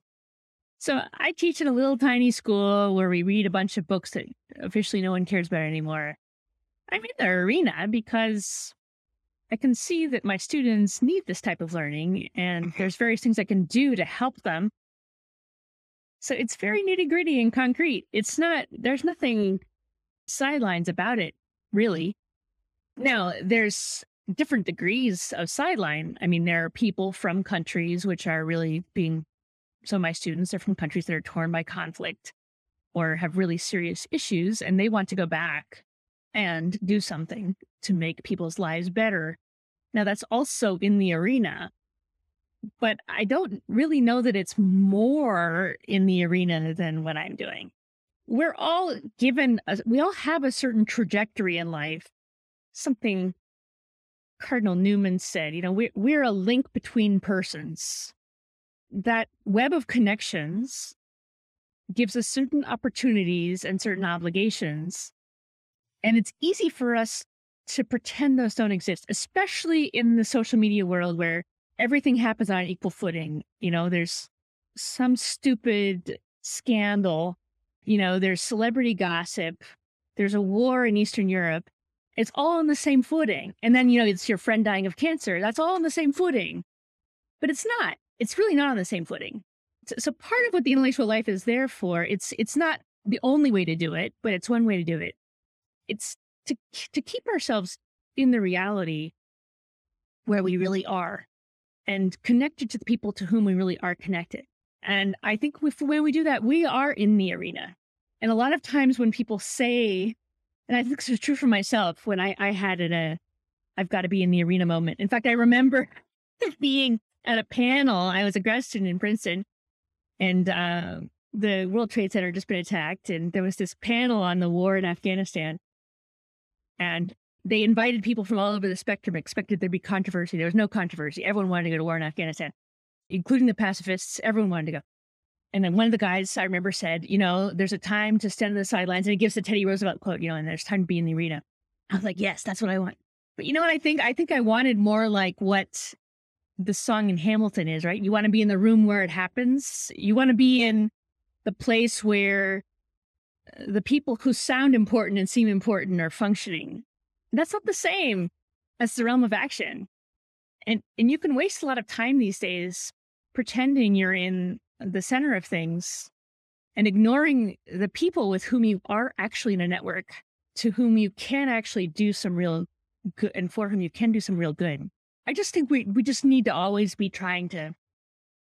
So I teach in a little tiny school where we read a bunch of books that officially no one cares about anymore. I'm in the arena because I can see that my students need this type of learning and mm-hmm. there's various things I can do to help them. So it's very nitty gritty and concrete. It's not, there's nothing sidelines about it, really. Now, there's different degrees of sideline. I mean, there are people from countries which are really being so my students are from countries that are torn by conflict or have really serious issues and they want to go back and do something to make people's lives better. Now that's also in the arena, but I don't really know that it's more in the arena than what I'm doing. We're all given, a, we all have a certain trajectory in life. Something Cardinal Newman said, you know, we're, we're a link between persons that web of connections gives us certain opportunities and certain obligations. And it's easy for us to pretend those don't exist, especially in the social media world where everything happens on equal footing. You know, there's some stupid scandal, you know, there's celebrity gossip, there's a war in Eastern Europe. It's all on the same footing. And then, you know, it's your friend dying of cancer. That's all on the same footing. But it's not it's really not on the same footing. So, so part of what the intellectual life is there for, it's it's not the only way to do it, but it's one way to do it. It's to to keep ourselves in the reality where we really are and connected to the people to whom we really are connected. And I think if, when we do that, we are in the arena. And a lot of times when people say, and I think this is true for myself, when I, I had it a, I've got to be in the arena moment. In fact, I remember *laughs* being at a panel. I was a grad student in Princeton, and uh, the World Trade Center had just been attacked, and there was this panel on the war in Afghanistan, and they invited people from all over the spectrum. Expected there'd be controversy. There was no controversy. Everyone wanted to go to war in Afghanistan, including the pacifists. Everyone wanted to go. And then one of the guys I remember said, you know, there's a time to stand on the sidelines, and he gives the Teddy Roosevelt quote, you know, and there's time to be in the arena. I was like, yes, that's what I want. But you know what I think? I think I wanted more like what the song in Hamilton is, right? You want to be in the room where it happens. You want to be in the place where uh, the people who sound important and seem important are functioning. That's not the same as the realm of action. And and you can waste a lot of time these days pretending you're in the center of things and ignoring the people with whom you are actually in a network to whom you can actually do some real good and for whom you can do some real good. I just think we we just need to always be trying to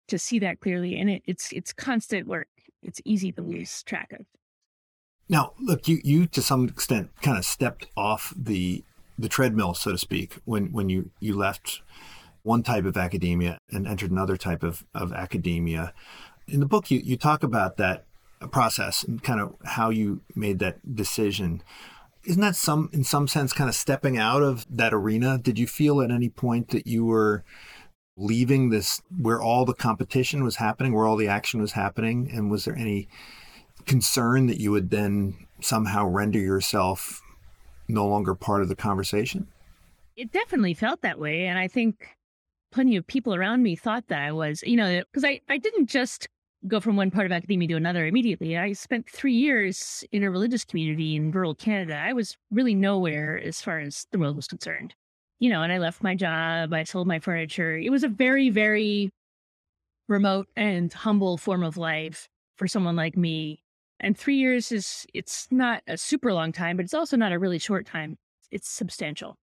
to see that clearly, and it, it's it's constant work. It's easy to lose track of. Now, look, you you to some extent kind of stepped off the the treadmill, so to speak, when when you you left one type of academia and entered another type of, of academia. In the book, you, you talk about that process and kind of how you made that decision. Isn't that some in some sense kind of stepping out of that arena? Did you feel at any point that you were leaving this where all the competition was happening where all the action was happening? And was there any concern that you would then somehow render yourself no longer part of the conversation? It definitely felt that way. And i think plenty of people around me thought that i was you know because i i didn't just go from one part of academia to another immediately. I spent three years in a religious community in rural Canada. I was really nowhere as far as the world was concerned. You know, and I left my job, I sold my furniture. It was a very, very remote and humble form of life for someone like me And three years is, it's not a super long time, but it's also not a really short time. It's substantial.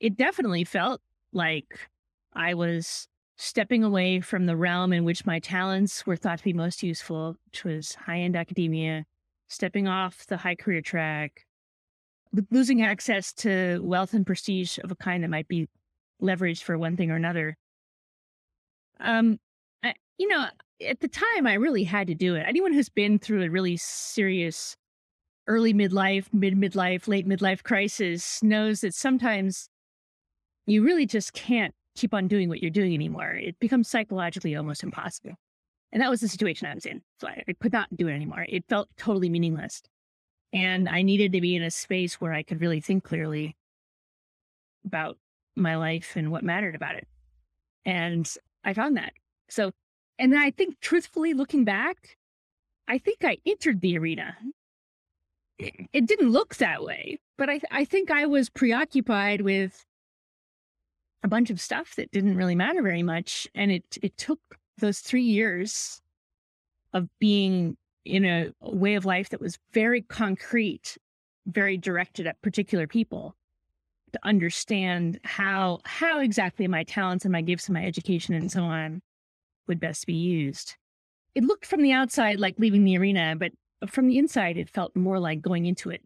It definitely felt like I was stepping away from the realm in which my talents were thought to be most useful, which was high end academia, stepping off the high career track, losing access to wealth and prestige of a kind that might be leveraged for one thing or another. Um, I, you know, at the time, I really had to do it. Anyone who's been through a really serious early midlife, mid midlife, late midlife crisis knows that sometimes you really just can't keep on doing what you're doing anymore. It becomes psychologically almost mm-hmm. impossible. And that was the situation I was in. So I, I could not do it anymore. It felt totally meaningless. And I needed to be in a space where I could really think clearly about my life and what mattered about it. And I found that. So, and then I think truthfully looking back, I think I entered the arena. Mm-hmm. It, didn't look that way, but I, I think I was preoccupied with a bunch of stuff that didn't really matter very much. And it, it took those three years of being in a way of life that was very concrete, very directed at particular people to understand how how exactly my talents and my gifts and my education and so on would best be used. It looked from the outside like leaving the arena, but from the inside it felt more like going into it,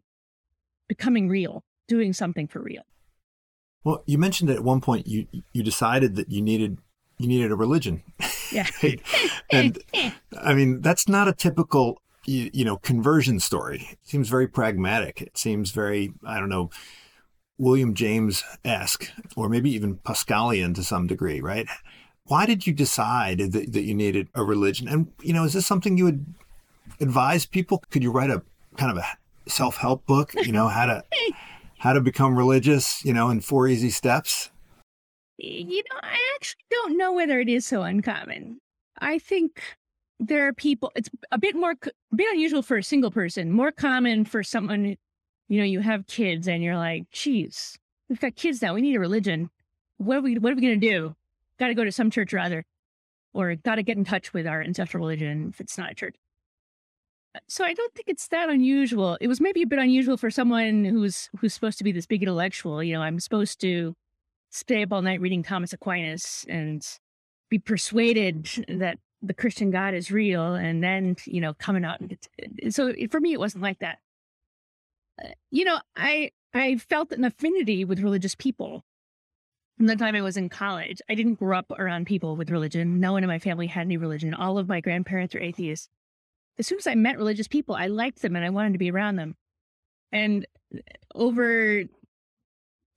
becoming real, doing something for real. Well, you mentioned that at one point you you decided that you needed you needed a religion. Yeah. *laughs* and I mean, that's not a typical you, you know conversion story. It seems very pragmatic. It seems very I don't know William James esque, or maybe even Pascalian to some degree, right? Why did you decide that, that you needed a religion? And, you know, is this something you would advise people? Could you write a kind of a self help book, you know, how to. *laughs* How to become religious, you know, in four easy steps? You know, I actually don't know whether it is so uncommon. I think there are people, it's a bit more, a bit unusual for a single person, more common for someone you know, you have kids and you're like, geez, we've got kids now. We need a religion. What are we, what are we going to do? Got to go to some church or other, or got to get in touch with our ancestral religion if it's not a church. Uh, so I don't think it's that unusual. It was maybe a bit unusual for someone who's who's supposed to be this big intellectual. You know, I'm supposed to stay up all night reading Thomas Aquinas and be persuaded that the Christian God is real, and then you know coming out so for me, it wasn't like that you know, I I felt an affinity with religious people from the time I was in college. I didn't grow up around people with religion. No one in my family had any religion. All of my grandparents are atheists. As soon as I met religious people, I liked them and I wanted to be around them. And uh, over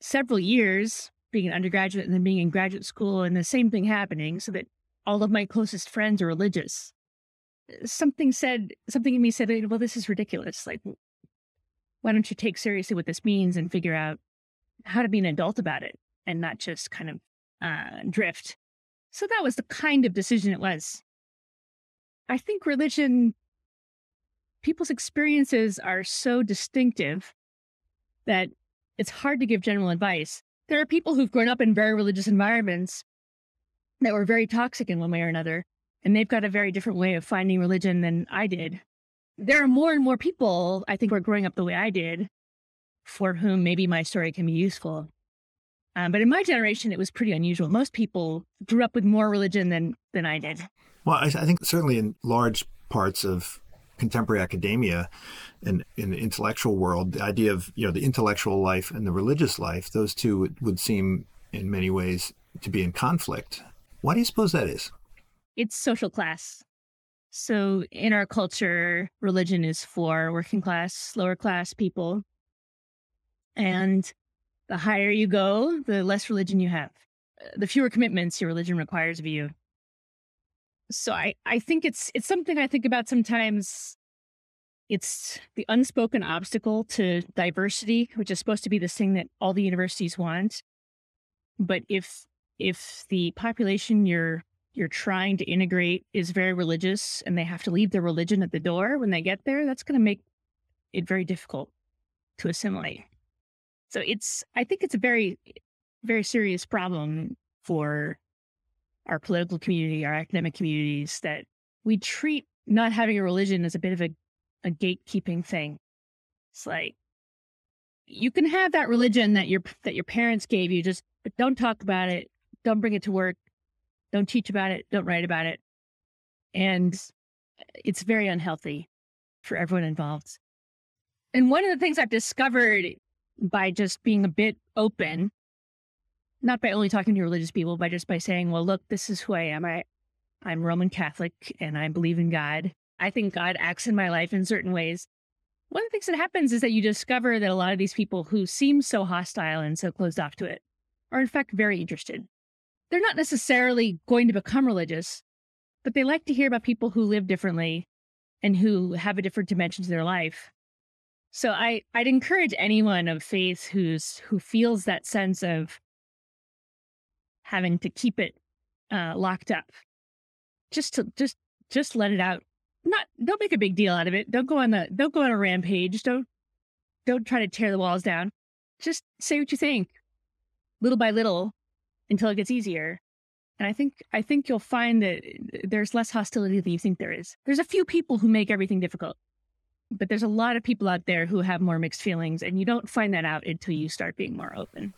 several years, being an undergraduate and then being in graduate school, and the same thing happening, so that all of my closest friends are religious. Something said, something in me said, well, this is ridiculous. Like, why don't you take seriously what this means and figure out how to be an adult about it and not just kind of uh, drift? So that was the kind of decision it was. I think religion, people's experiences are so distinctive that it's hard to give general advice. There are people who've grown up in very religious environments that were very toxic in one way or another, and they've got a very different way of finding religion than I did there are more and more people, I think, who are growing up the way I did, for whom maybe my story can be useful. Um, but in my generation, it was pretty unusual. Most people grew up with more religion than than I did. Well, I, I think certainly in large parts of contemporary academia and in the intellectual world, the idea of you know the intellectual life and the religious life, those two would, would seem in many ways to be in conflict. Why do you suppose that is? It's social class. So, in our culture, religion is for working class, lower class people. And the higher you go, the less religion you have, uh, the fewer commitments your religion requires of you. So I, I think it's it's something I think about sometimes. It's the unspoken obstacle to diversity, which is supposed to be this thing that all the universities want. But if if the population you're you're trying to integrate is very religious and they have to leave their religion at the door when they get there, that's going to make it very difficult to assimilate. So it's, I think it's a very, very serious problem for our political community, our academic communities, that we treat not having a religion as a bit of a, a gatekeeping thing. It's like you can have that religion that your that your parents gave you, just but don't talk about it, don't bring it to work, don't teach about it, don't write about it. And it's very unhealthy for everyone involved. And one of the things I've discovered by just being a bit open, not by only talking to religious people, but just by saying, well, look, this is who I am. I, I'm Roman Catholic and I believe in God. I think God acts in my life in certain ways. One of the things that happens is that you discover that a lot of these people who seem so hostile and so closed off to it are, in fact, very interested. They're not necessarily going to become religious, but they like to hear about people who live differently and who have a different dimension to their life. So I, I'd encourage anyone of faith who's who feels that sense of having to keep it uh, locked up, just to just just let it out not don't make a big deal out of it. Don't go on the don't go on a rampage. Don't don't try to tear the walls down. Just say what you think, little by little, until it gets easier. And I think I think you'll find that there's less hostility than you think there is. There's a few people who make everything difficult, but there's a lot of people out there who have more mixed feelings, and you don't find that out until you start being more open.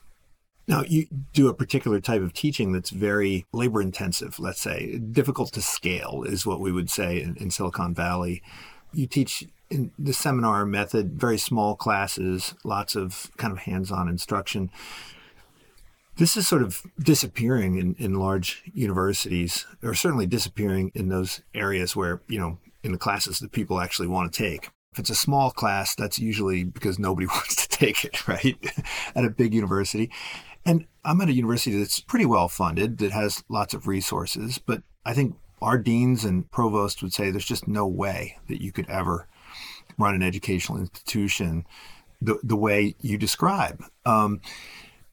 Now, you do a particular type of teaching that's very labor intensive, let's say. Difficult to scale is what we would say in, in, Silicon Valley. You teach in the seminar method, very small classes, lots of kind of hands on instruction. This is sort of disappearing in, in large universities, or certainly disappearing in those areas where, you know, in the classes that people actually want to take. If it's a small class, that's usually because nobody *laughs* wants to take it, right? *laughs* At a big university. And I'm at a university that's pretty well funded, that has lots of resources, but I think our deans and provosts would say there's just no way that you could ever run an educational institution the, the way you describe. Um,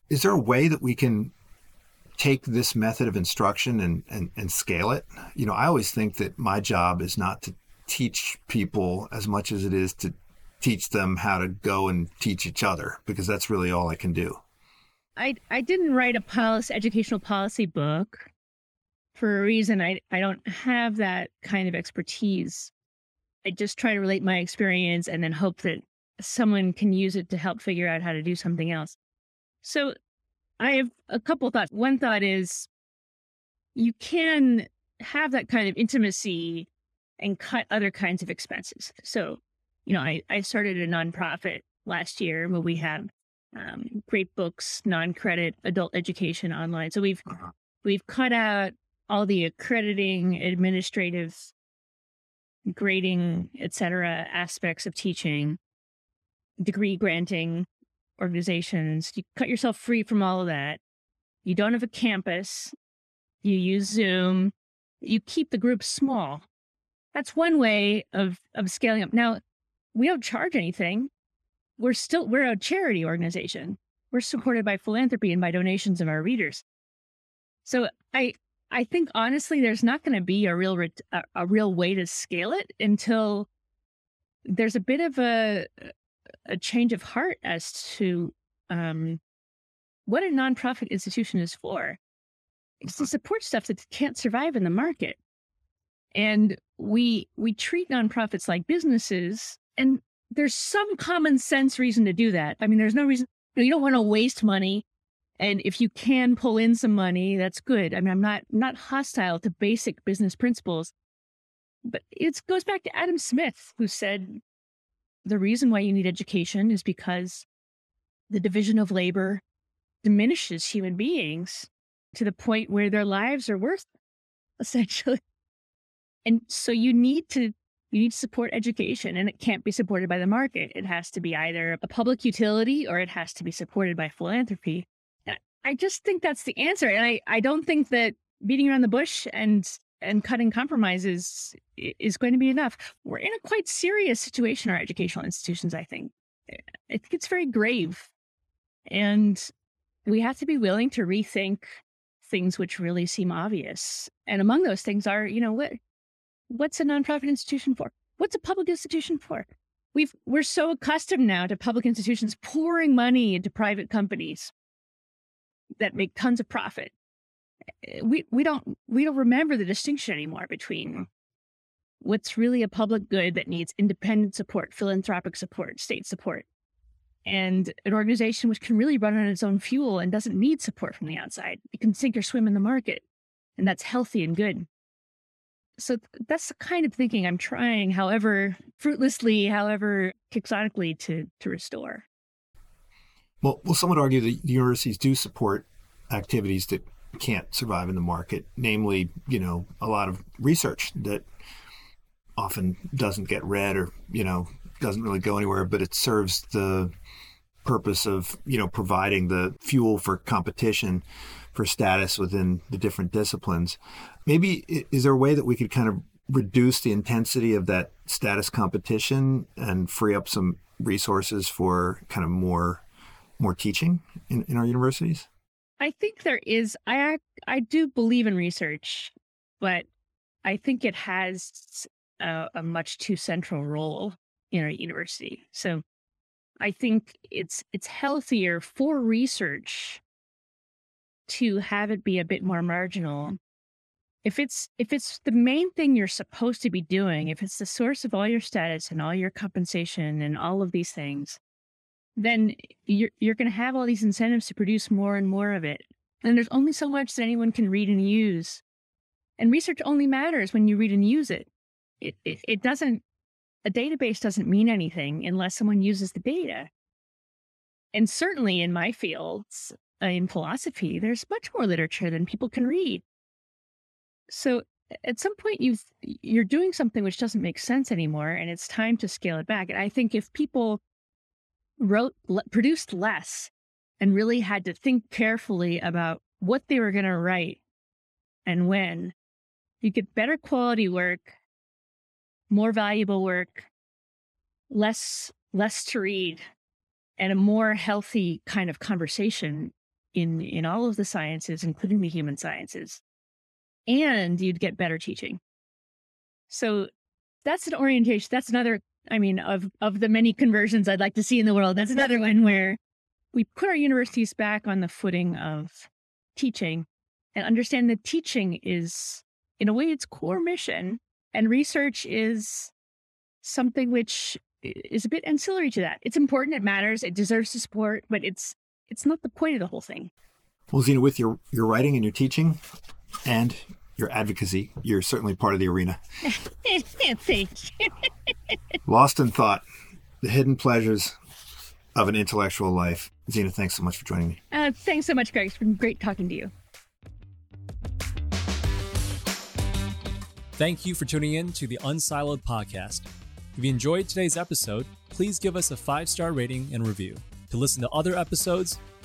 is there a way that we can take this method of instruction and, and, and scale it? You know, I always think that my job is not to teach people as much as it is to teach them how to go and teach each other, because that's really all I can do. I I didn't write a policy educational policy book for a reason. I I don't have that kind of expertise. I just try to relate my experience and then hope that someone can use it to help figure out how to do something else. So I have a couple thoughts. One thought is you can have that kind of intimacy and cut other kinds of expenses. So, you know, I, I started a nonprofit last year where we have um, great books, non-credit adult education online. So we've uh-huh. we've cut out all the accrediting, administrative, grading, etc. aspects of teaching, degree granting organizations. You cut yourself free from all of that. You don't have a campus. You use Zoom. You keep the group small. That's one way of of scaling up. Now, we don't charge anything we're still we're a charity organization. We're supported by philanthropy and by donations of our readers. So I I think honestly, there's not going to be a real a, a real way to scale it until there's a bit of a a change of heart as to um, what a nonprofit institution is for. It's to support stuff that can't survive in the market, and we we treat nonprofits like businesses, and there's some common sense reason to do that. I mean, there's no reason you don't want to waste money. And if you can pull in some money, that's good. I mean, I'm not not hostile to basic business principles, but it goes back to Adam Smith, who said the reason why you need education is because the division of labor diminishes human beings to the point where their lives are worth *laughs* essentially. And so you need to you need to support education and it can't be supported by the market. It has to be either a public utility or it has to be supported by philanthropy. I just think that's the answer. And I, I don't think that beating around the bush and and cutting compromises is going to be enough. We're in a quite serious situation, our educational institutions, I think. Eh, I think it's very grave. And we have to be willing to rethink things which really seem obvious. And among those things are, you know, what what's a nonprofit institution for? What's a public institution for? We've we're so accustomed now to public institutions pouring money into private companies that make tons of profit. Eh, we we don't we don't remember the distinction anymore between what's really a public good that needs independent support, philanthropic support, state support, and an organization which can really run on its own fuel and doesn't need support from the outside. It can sink or swim in the market, and that's healthy and good. So that's the kind of thinking I'm trying, however fruitlessly, however quixotically, to to restore. Well, well, some would argue that universities do support activities that can't survive in the market, namely, you know, a lot of research that often doesn't get read or, you know, doesn't really go anywhere, but it serves the purpose of, you know, providing the fuel for competition for status within the different disciplines. Maybe is there a way that we could kind of reduce the intensity of that status competition and free up some resources for kind of more more teaching in, in our universities? I think there is. I I do believe in research, but I think it has a, a much too central role in our university. So I think it's it's healthier for research to have it be a bit more marginal. If it's if it's the main thing you're supposed to be doing, if it's the source of all your status and all your compensation and all of these things, then you're you're going to have all these incentives to produce more and more of it. And there's only so much that anyone can read and use. And research only matters when you read and use it. It it, it doesn't a database doesn't mean anything unless someone uses the data. And certainly in my fields, uh, in philosophy, there's much more literature than people can read. So at some point you you're doing something which doesn't make sense anymore and it's time to scale it back. And I think if people wrote, produced less and really had to think carefully about what they were going to write and when, you get better quality work, more valuable work, less less to read, and a more healthy kind of conversation in in all of the sciences, including the human sciences. And you'd get better teaching. So that's an orientation. That's another I mean, of of the many conversions I'd like to see in the world, that's *laughs* another one where we put our universities back on the footing of teaching and understand that teaching is, in a way, its core mission, and research is something which is a bit ancillary to that. It's important, it matters, it deserves support, but it's it's not the point of the whole thing. Well, Zena, with your your writing and your teaching, and your advocacy. You're certainly part of the arena. Thanks. *laughs* Lost in Thought The Hidden Pleasures of an Intellectual Life. Zena, thanks so much for joining me. Uh, thanks so much, Greg. It's been great talking to you. Thank you for tuning in to the Unsiloed podcast. If you enjoyed today's episode, please give us a five star rating and review. To listen to other episodes,